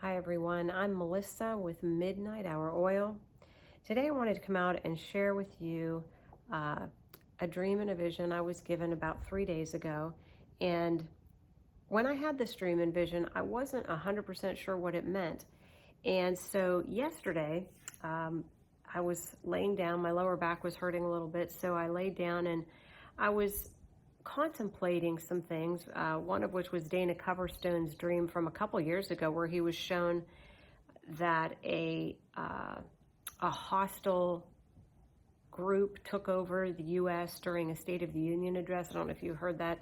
Hi everyone, I'm Melissa with Midnight Hour Oil. Today I wanted to come out and share with you uh, a dream and a vision I was given about three days ago. And when I had this dream and vision, I wasn't 100% sure what it meant. And so yesterday, um, I was laying down, my lower back was hurting a little bit, so I laid down and I was contemplating some things, uh, one of which was Dana Coverstone's dream from a couple years ago, where he was shown that a uh, a hostile group took over the U.S. during a State of the Union address. I don't know if you heard that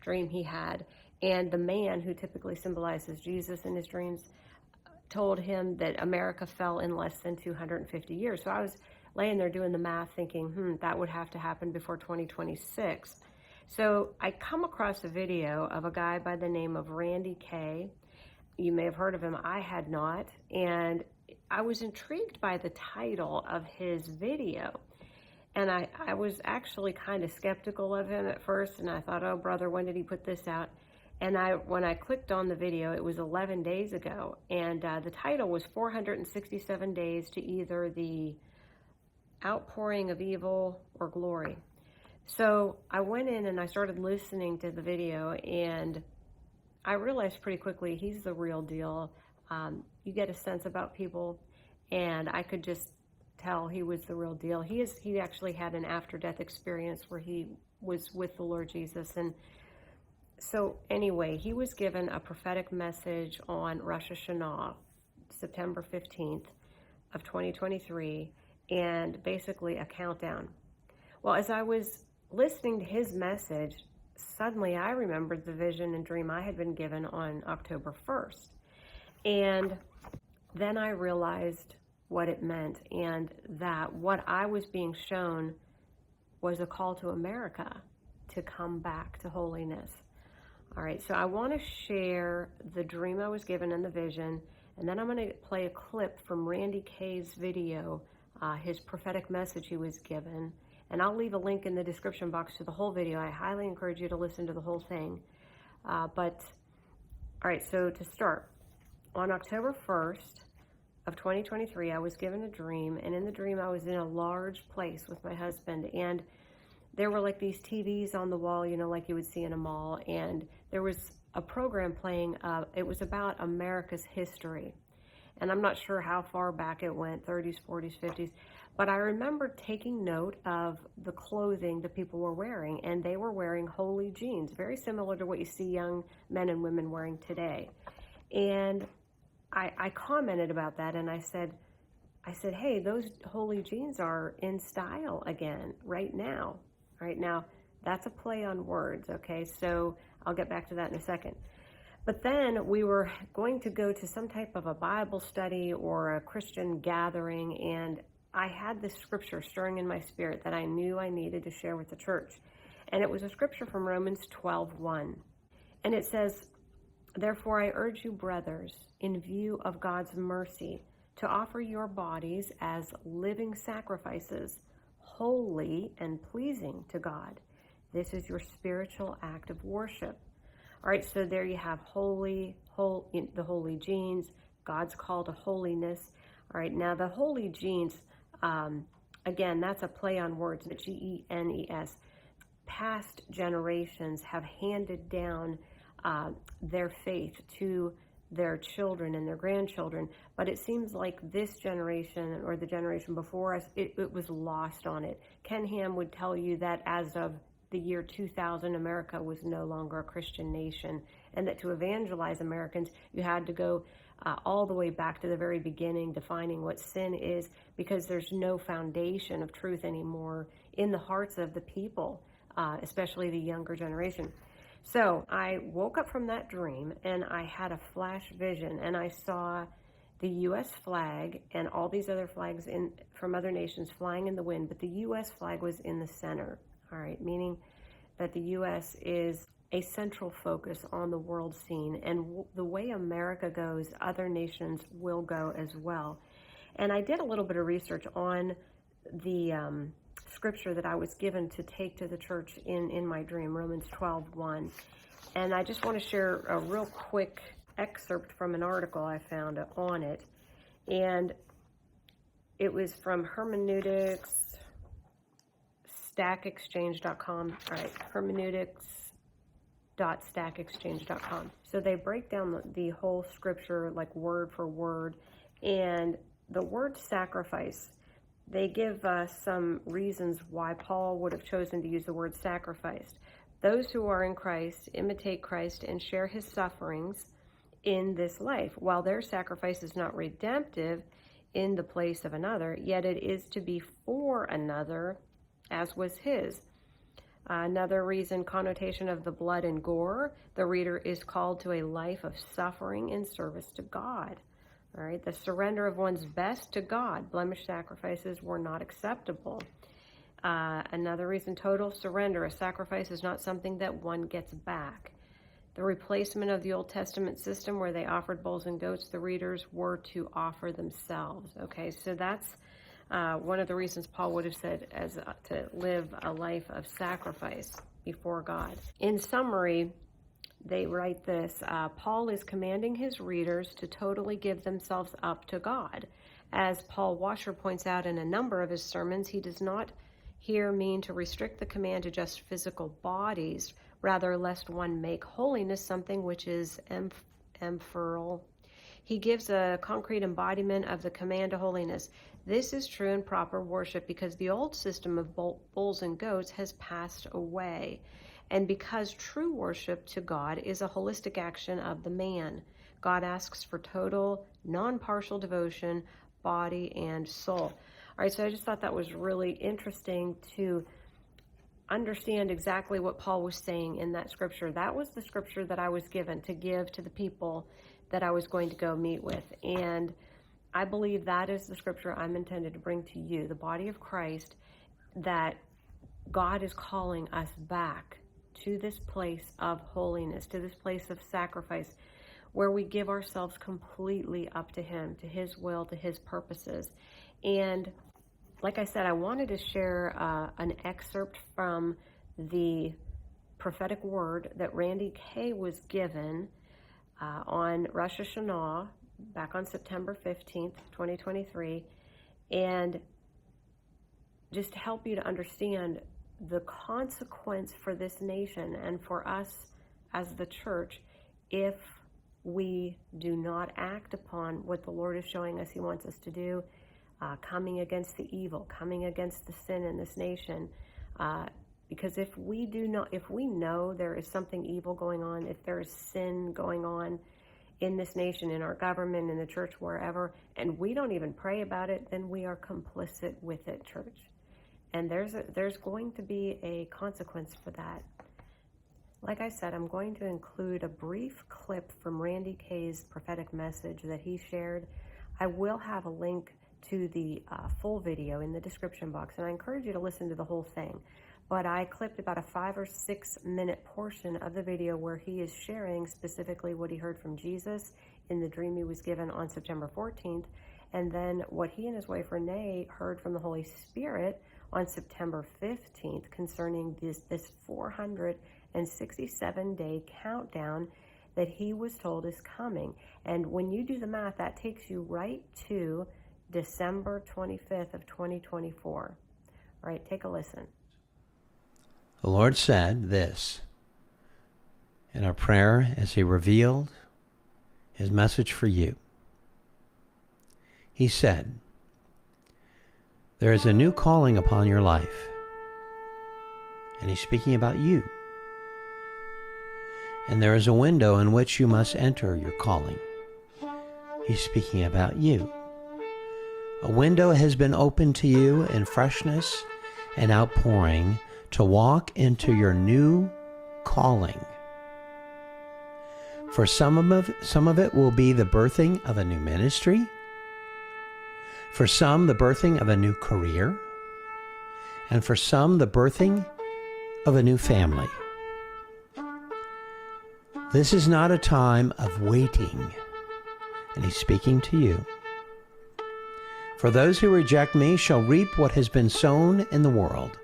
dream he had, and the man who typically symbolizes Jesus in his dreams told him that America fell in less than 250 years. So I was laying there doing the math, thinking, hmm, that would have to happen before 2026. So I come across a video of a guy by the name of Randy Kay. You may have heard of him. I had not. And I was intrigued by the title of his video. And I, I was actually kind of skeptical of him at first. And I thought, oh, brother, when did he put this out? And I, when I clicked on the video, it was 11 days ago. And uh, the title was 467 Days to Either the Outpouring of Evil or Glory. So I went in and I started listening to the video, and I realized pretty quickly he's the real deal. Um, you get a sense about people, and I could just tell he was the real deal. He is. He actually had an after-death experience where he was with the Lord Jesus, and so anyway, he was given a prophetic message on Rosh Hashanah, September fifteenth of 2023, and basically a countdown. Well, as I was listening to his message, suddenly I remembered the vision and dream I had been given on October 1st. And then I realized what it meant and that what I was being shown was a call to America to come back to holiness. All right, so I want to share the dream I was given and the vision, and then I'm going to play a clip from Randy Kay's video, uh, his prophetic message he was given and I'll leave a link in the description box to the whole video. I highly encourage you to listen to the whole thing. Uh, but, all right, so to start, on October 1st of 2023, I was given a dream, and in the dream, I was in a large place with my husband, and there were like these TVs on the wall, you know, like you would see in a mall, and there was a program playing. Uh, it was about America's history, and I'm not sure how far back it went 30s, 40s, 50s. But I remember taking note of the clothing that people were wearing, and they were wearing holy jeans, very similar to what you see young men and women wearing today. And I, I commented about that, and I said, I said, hey, those holy jeans are in style again right now. Right now, that's a play on words, okay? So I'll get back to that in a second. But then we were going to go to some type of a Bible study or a Christian gathering, and I had this scripture stirring in my spirit that I knew I needed to share with the church. And it was a scripture from Romans 12:1. And it says, "Therefore I urge you, brothers, in view of God's mercy, to offer your bodies as living sacrifices, holy and pleasing to God. This is your spiritual act of worship." All right, so there you have holy, whole, the holy genes, God's call to holiness. All right, now the holy genes um, again, that's a play on words, G E N E S. Past generations have handed down uh, their faith to their children and their grandchildren, but it seems like this generation or the generation before us, it, it was lost on it. Ken Ham would tell you that as of the year 2000, America was no longer a Christian nation, and that to evangelize Americans, you had to go uh, all the way back to the very beginning, defining what sin is, because there's no foundation of truth anymore in the hearts of the people, uh, especially the younger generation. So I woke up from that dream and I had a flash vision, and I saw the U.S. flag and all these other flags in from other nations flying in the wind, but the U.S. flag was in the center. All right, meaning that the U.S. is a central focus on the world scene. And w- the way America goes, other nations will go as well. And I did a little bit of research on the um, scripture that I was given to take to the church in, in my dream, Romans 12 1. And I just want to share a real quick excerpt from an article I found on it, and it was from hermeneutics stackexchange.com. All right, hermeneutics.stackexchange.com. So they break down the, the whole scripture like word for word, and the word sacrifice. They give us some reasons why Paul would have chosen to use the word sacrifice. Those who are in Christ imitate Christ and share his sufferings in this life. While their sacrifice is not redemptive in the place of another, yet it is to be for another, as was his. Another reason, connotation of the blood and gore, the reader is called to a life of suffering in service to God. All right, the surrender of one's best to God, blemish sacrifices were not acceptable. Uh, another reason, total surrender. A sacrifice is not something that one gets back. The replacement of the Old Testament system where they offered bulls and goats, the readers were to offer themselves. Okay, so that's uh, one of the reasons Paul would have said as uh, to live a life of sacrifice before God. In summary, they write this uh, Paul is commanding his readers to totally give themselves up to God. As Paul Washer points out in a number of his sermons, he does not here mean to restrict the command to just physical bodies, rather, lest one make holiness something which is emph- ephemeral. He gives a concrete embodiment of the command to holiness. This is true and proper worship because the old system of bulls and goats has passed away, and because true worship to God is a holistic action of the man. God asks for total, non partial devotion, body and soul. All right, so I just thought that was really interesting to understand exactly what Paul was saying in that scripture. That was the scripture that I was given to give to the people that I was going to go meet with. And I believe that is the scripture I'm intended to bring to you, the body of Christ, that God is calling us back to this place of holiness, to this place of sacrifice, where we give ourselves completely up to Him, to His will, to His purposes. And like I said, I wanted to share uh, an excerpt from the prophetic word that Randy Kay was given uh, on Rosh Hashanah back on September 15th, 2023. And just help you to understand the consequence for this nation and for us as the church if we do not act upon what the Lord is showing us He wants us to do uh, coming against the evil, coming against the sin in this nation. Uh, because if we do not, if we know there is something evil going on, if there is sin going on in this nation, in our government, in the church, wherever, and we don't even pray about it, then we are complicit with it, church. And there's a, there's going to be a consequence for that. Like I said, I'm going to include a brief clip from Randy Kay's prophetic message that he shared. I will have a link to the uh, full video in the description box, and I encourage you to listen to the whole thing. But I clipped about a five or six minute portion of the video where he is sharing specifically what he heard from Jesus in the dream he was given on September 14th, and then what he and his wife Renee heard from the Holy Spirit on September 15th concerning this, this 467 day countdown that he was told is coming. And when you do the math, that takes you right to December 25th of 2024. All right, take a listen. The Lord said this in our prayer as he revealed his message for you. He said, There is a new calling upon your life. And he's speaking about you. And there is a window in which you must enter your calling. He's speaking about you. A window has been opened to you in freshness and outpouring to walk into your new calling. For some of, some of it will be the birthing of a new ministry. For some, the birthing of a new career. And for some, the birthing of a new family. This is not a time of waiting. And he's speaking to you. For those who reject me shall reap what has been sown in the world,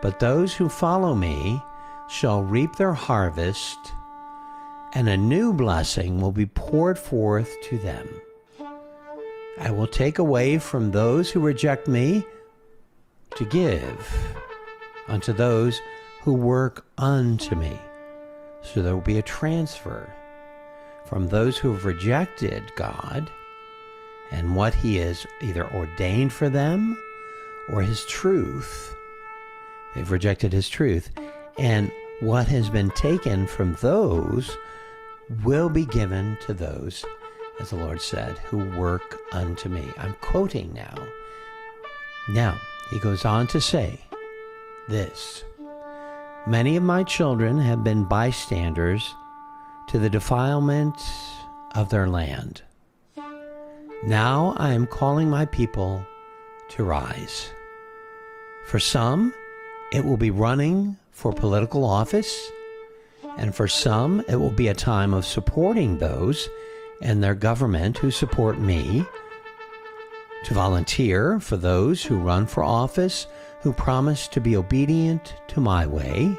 but those who follow me shall reap their harvest and a new blessing will be poured forth to them. I will take away from those who reject me to give unto those who work unto me. So there will be a transfer from those who have rejected God and what He has either ordained for them or His truth. They've rejected His truth. And what has been taken from those will be given to those, as the Lord said, who work unto me. I'm quoting now. Now, he goes on to say this Many of my children have been bystanders to the defilement of their land. Now I am calling my people to rise. For some, it will be running for political office, and for some, it will be a time of supporting those and their government who support me, to volunteer for those who run for office who promise to be obedient to my way.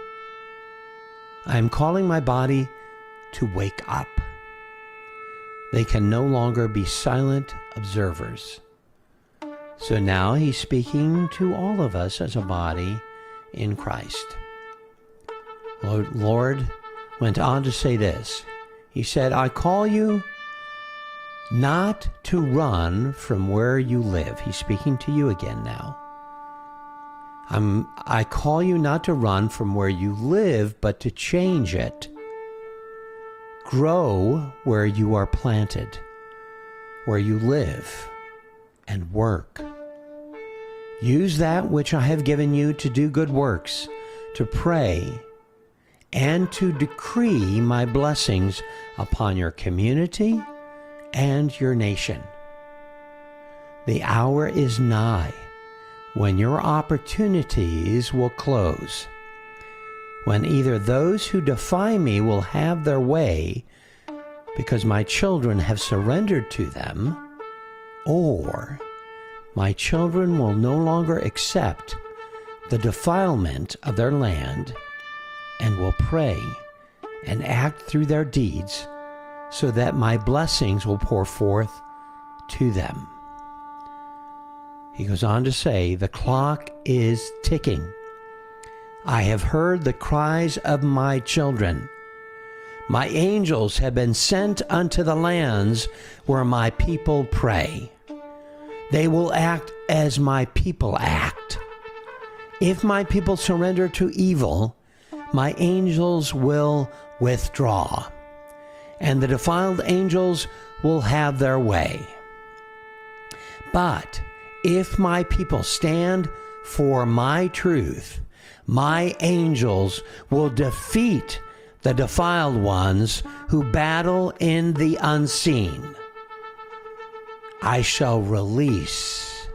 I am calling my body to wake up. They can no longer be silent observers. So now he's speaking to all of us as a body in Christ. Lord, went on to say this He said, I call you not to run from where you live. He's speaking to you again now. I'm, I call you not to run from where you live, but to change it. Grow where you are planted, where you live and work. Use that which I have given you to do good works, to pray, and to decree my blessings upon your community and your nation. The hour is nigh when your opportunities will close, when either those who defy me will have their way because my children have surrendered to them, or my children will no longer accept the defilement of their land and will pray and act through their deeds so that my blessings will pour forth to them. He goes on to say, The clock is ticking. I have heard the cries of my children. My angels have been sent unto the lands where my people pray. They will act as my people act. If my people surrender to evil, my angels will withdraw and the defiled angels will have their way. But if my people stand for my truth, my angels will defeat the defiled ones who battle in the unseen. I shall release,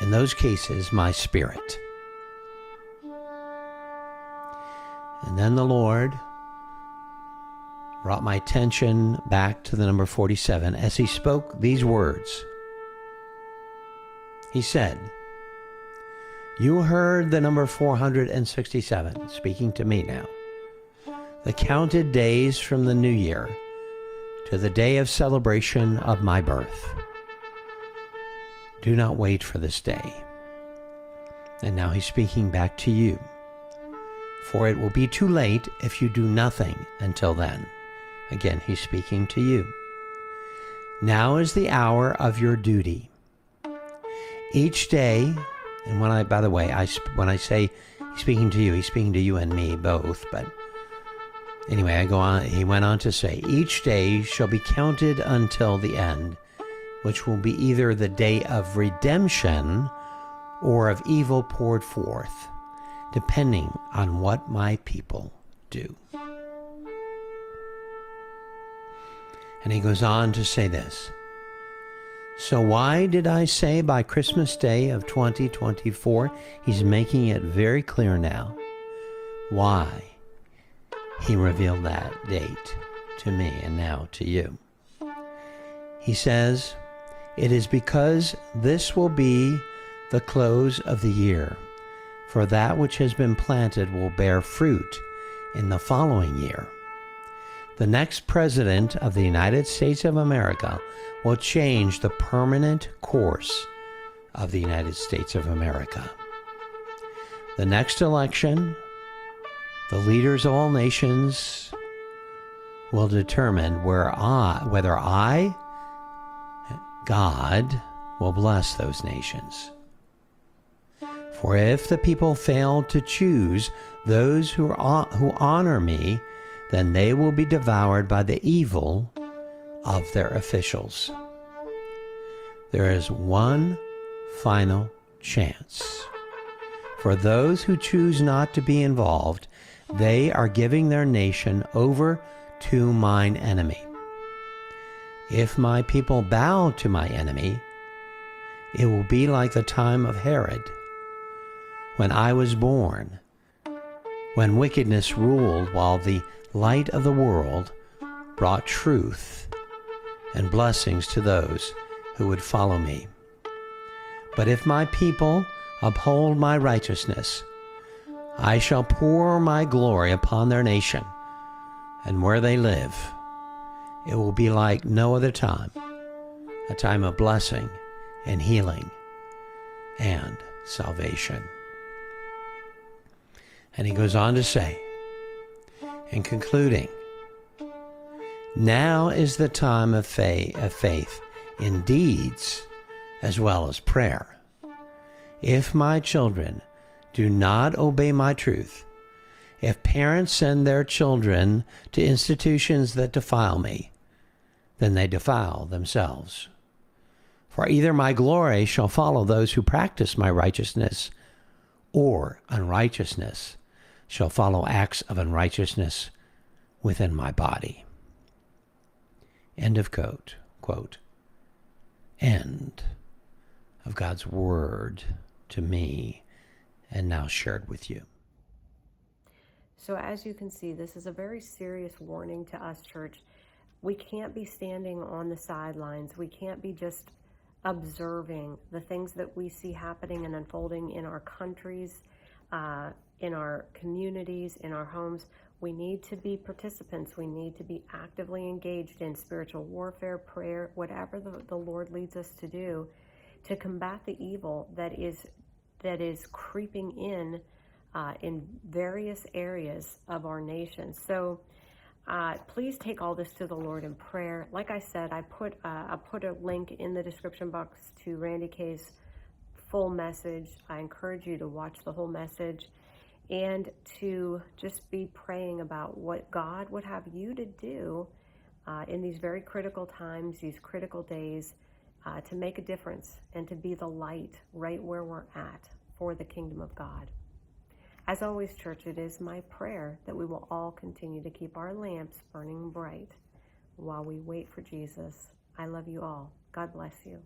in those cases, my spirit. And then the Lord brought my attention back to the number 47 as he spoke these words. He said, You heard the number 467 speaking to me now. The counted days from the new year to the day of celebration of my birth. Do not wait for this day. And now he's speaking back to you. For it will be too late if you do nothing until then. Again, he's speaking to you. Now is the hour of your duty. Each day, and when I, by the way, I when I say he's speaking to you, he's speaking to you and me both. But anyway, I go on. He went on to say, each day shall be counted until the end, which will be either the day of redemption or of evil poured forth, depending on what my people do. And he goes on to say this. So, why did I say by Christmas Day of 2024? He's making it very clear now why he revealed that date to me and now to you. He says, It is because this will be the close of the year, for that which has been planted will bear fruit in the following year. the next president of the United States of America will change the permanent course of the United States of America. The next election, the leaders of all nations will determine where I, whether I, God, will bless those nations. For if the people fail to choose those who, who honor me, then they will be devoured by the evil of their officials. There is one final chance. For those who choose not to be involved, they are giving their nation over to mine enemy. If my people bow to my enemy, it will be like the time of Herod, when I was born, when wickedness ruled while the light of the world brought truth and blessings to those who would follow me. But if my people uphold my righteousness, I shall pour my glory upon their nation, and where they live, it will be like no other time, a time of blessing and healing and salvation. And he goes on to say, in concluding, now is the time of faith, in deeds as well as prayer. If my children do not obey my truth, if parents send their children to institutions that defile me, then they defile themselves. For either my glory shall follow those who practice my righteousness, or unrighteousness shall follow acts of unrighteousness within my body. End of quote. Quote. End of God's word to me and now shared with you. So, as you can see, this is a very serious warning to us, church. We can't be standing on the sidelines. We can't be just observing the things that we see happening and unfolding in our countries, uh, in our communities, in our homes. We need to be participants. We need to be actively engaged in spiritual warfare, prayer, whatever the, the Lord leads us to do to combat the evil that is that is creeping in uh, in various areas of our nation. So uh, please take all this to the Lord in prayer. Like I said, I put uh, I put a link in the description box to Randy Kay's full message. I encourage you to watch the whole message and to just be praying about what God would have you to do uh, in these very critical times, these critical days, uh, to make a difference and to be the light right where we're at for the kingdom of God. As always, church, it is my prayer that we will all continue to keep our lamps burning bright while we wait for Jesus. I love you all. God bless you.